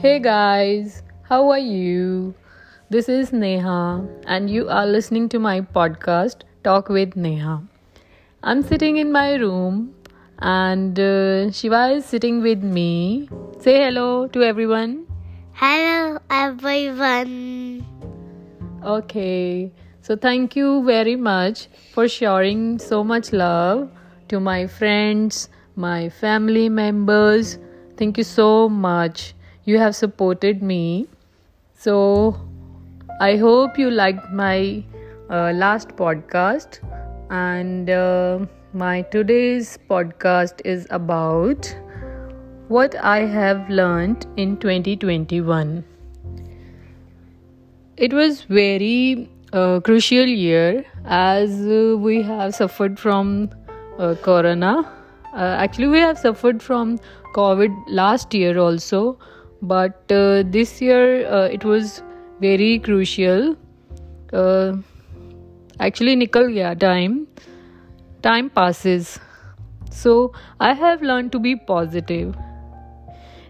Hey guys, how are you? This is Neha, and you are listening to my podcast, Talk with Neha. I'm sitting in my room, and uh, Shiva is sitting with me. Say hello to everyone. Hello, everyone. Okay, so thank you very much for sharing so much love to my friends, my family members. Thank you so much. You have supported me. So, I hope you liked my uh, last podcast, and uh, my today's podcast is about what I have learned in 2021. It was very uh, crucial year as uh, we have suffered from uh, corona. Uh, actually, we have suffered from COVID last year also, but uh, this year uh, it was very crucial. Uh, actually, निकल गया time. Time passes. So I have learned to be positive.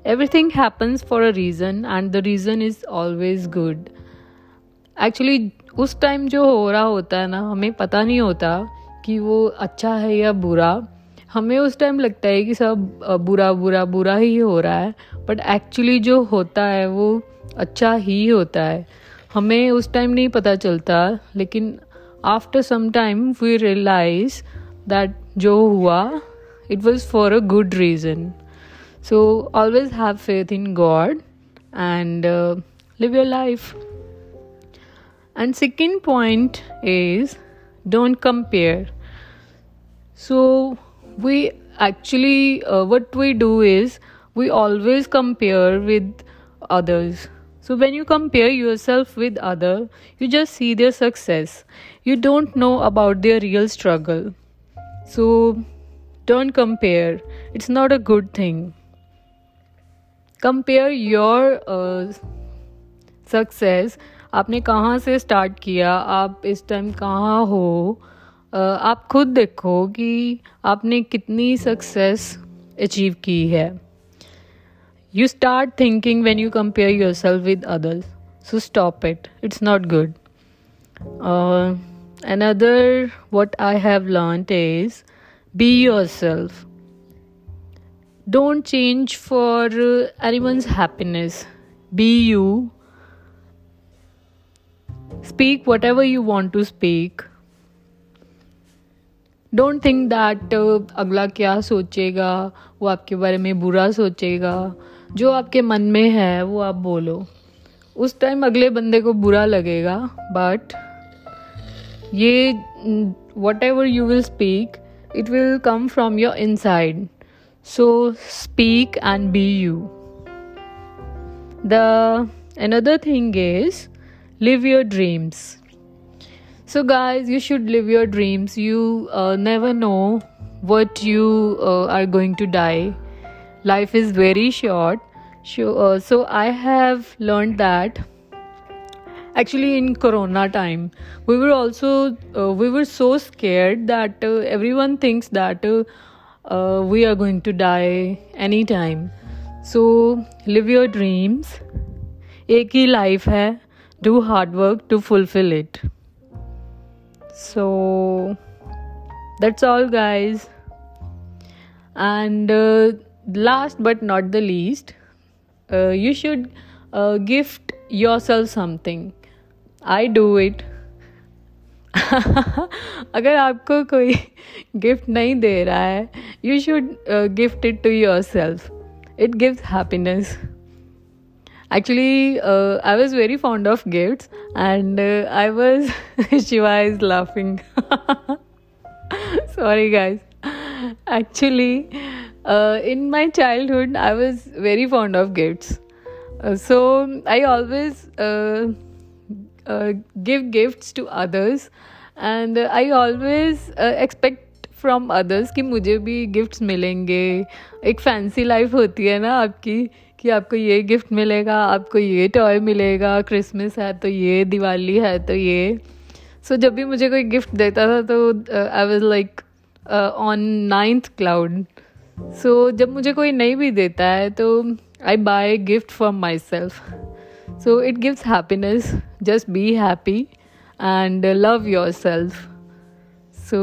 Everything happens for a reason, and the reason is always good. Actually उस time जो हो रहा होता है ना हमें पता नहीं होता कि वो अच्छा है या बुरा हमें उस टाइम लगता है कि सब बुरा बुरा बुरा ही हो रहा है बट एक्चुअली जो होता है वो अच्छा ही होता है। हमें उस टाइम नहीं पता चलता, लेकिन after some time we realise that जो हुआ it was for a good reason so always have faith in God and live your life and second point is, don't compare. So we actually uh, what we do is we always compare with others so when you compare yourself with other you just see their success you don't know about their real struggle so don't compare it's not a good thing compare your uh, success आपने कहाँ से start किया आप इस time कहाँ हो अ, आप खुद देखो कि आपने कितनी सक्सेस अचीव की है। You start thinking when you compare yourself with others so stop it it's not good another what I have learn is be yourself don't change for anyone's happiness be you speak whatever you want to speak don't think that अगला क्या सोचेगा? वो आपके बारे में बुरा सोचेगा। जो आपके मन में है, वो आप बोलो। उस टाइम अगले बंदे को बुरा लगेगा बट ये whatever you will speak it will come from your inside so speak and be you the another thing is live your dreams. So, guys, you should live your dreams. You uh, never know what you uh, are going to die. Life is very short. So, uh, so, I have learned that actually in corona time we were also uh, we were so scared that uh, everyone thinks that uh, we are going to die anytime so live your dreams ek life hai do hard work to fulfill it so that's all guys and uh, last but not the least uh, you should uh, gift yourself something i do it अगर आपको कोई gift नहीं दे रहा है you should gift it to yourself it gives happiness actually uh, i was very fond of gifts and uh, i was shiva is laughing sorry guys actually uh, in my childhood i was very fond of gifts Uh, so i always uh, uh, give gifts to others and i always uh, expect from others कि मुझे भी gifts मिलेंगे एक fancy life होती है ना आपकी कि आपको ये गिफ्ट मिलेगा आपको ये टॉय मिलेगा क्रिसमस है तो ये दिवाली है तो ये। सो so, जब भी मुझे कोई गिफ्ट देता था तो I was like on ninth cloud so जब मुझे कोई नहीं भी देता है तो I buy gift for myself so it gives happiness just be happy and love yourself so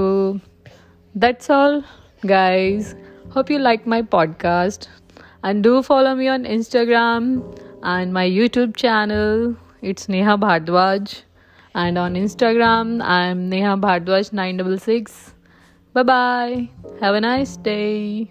that's all guys hope you like my podcast And do follow me on Instagram and my YouTube channel. It's Neha Bhardwaj. And on Instagram, I'm Neha Bhardwaj966. Bye bye. Have a nice day.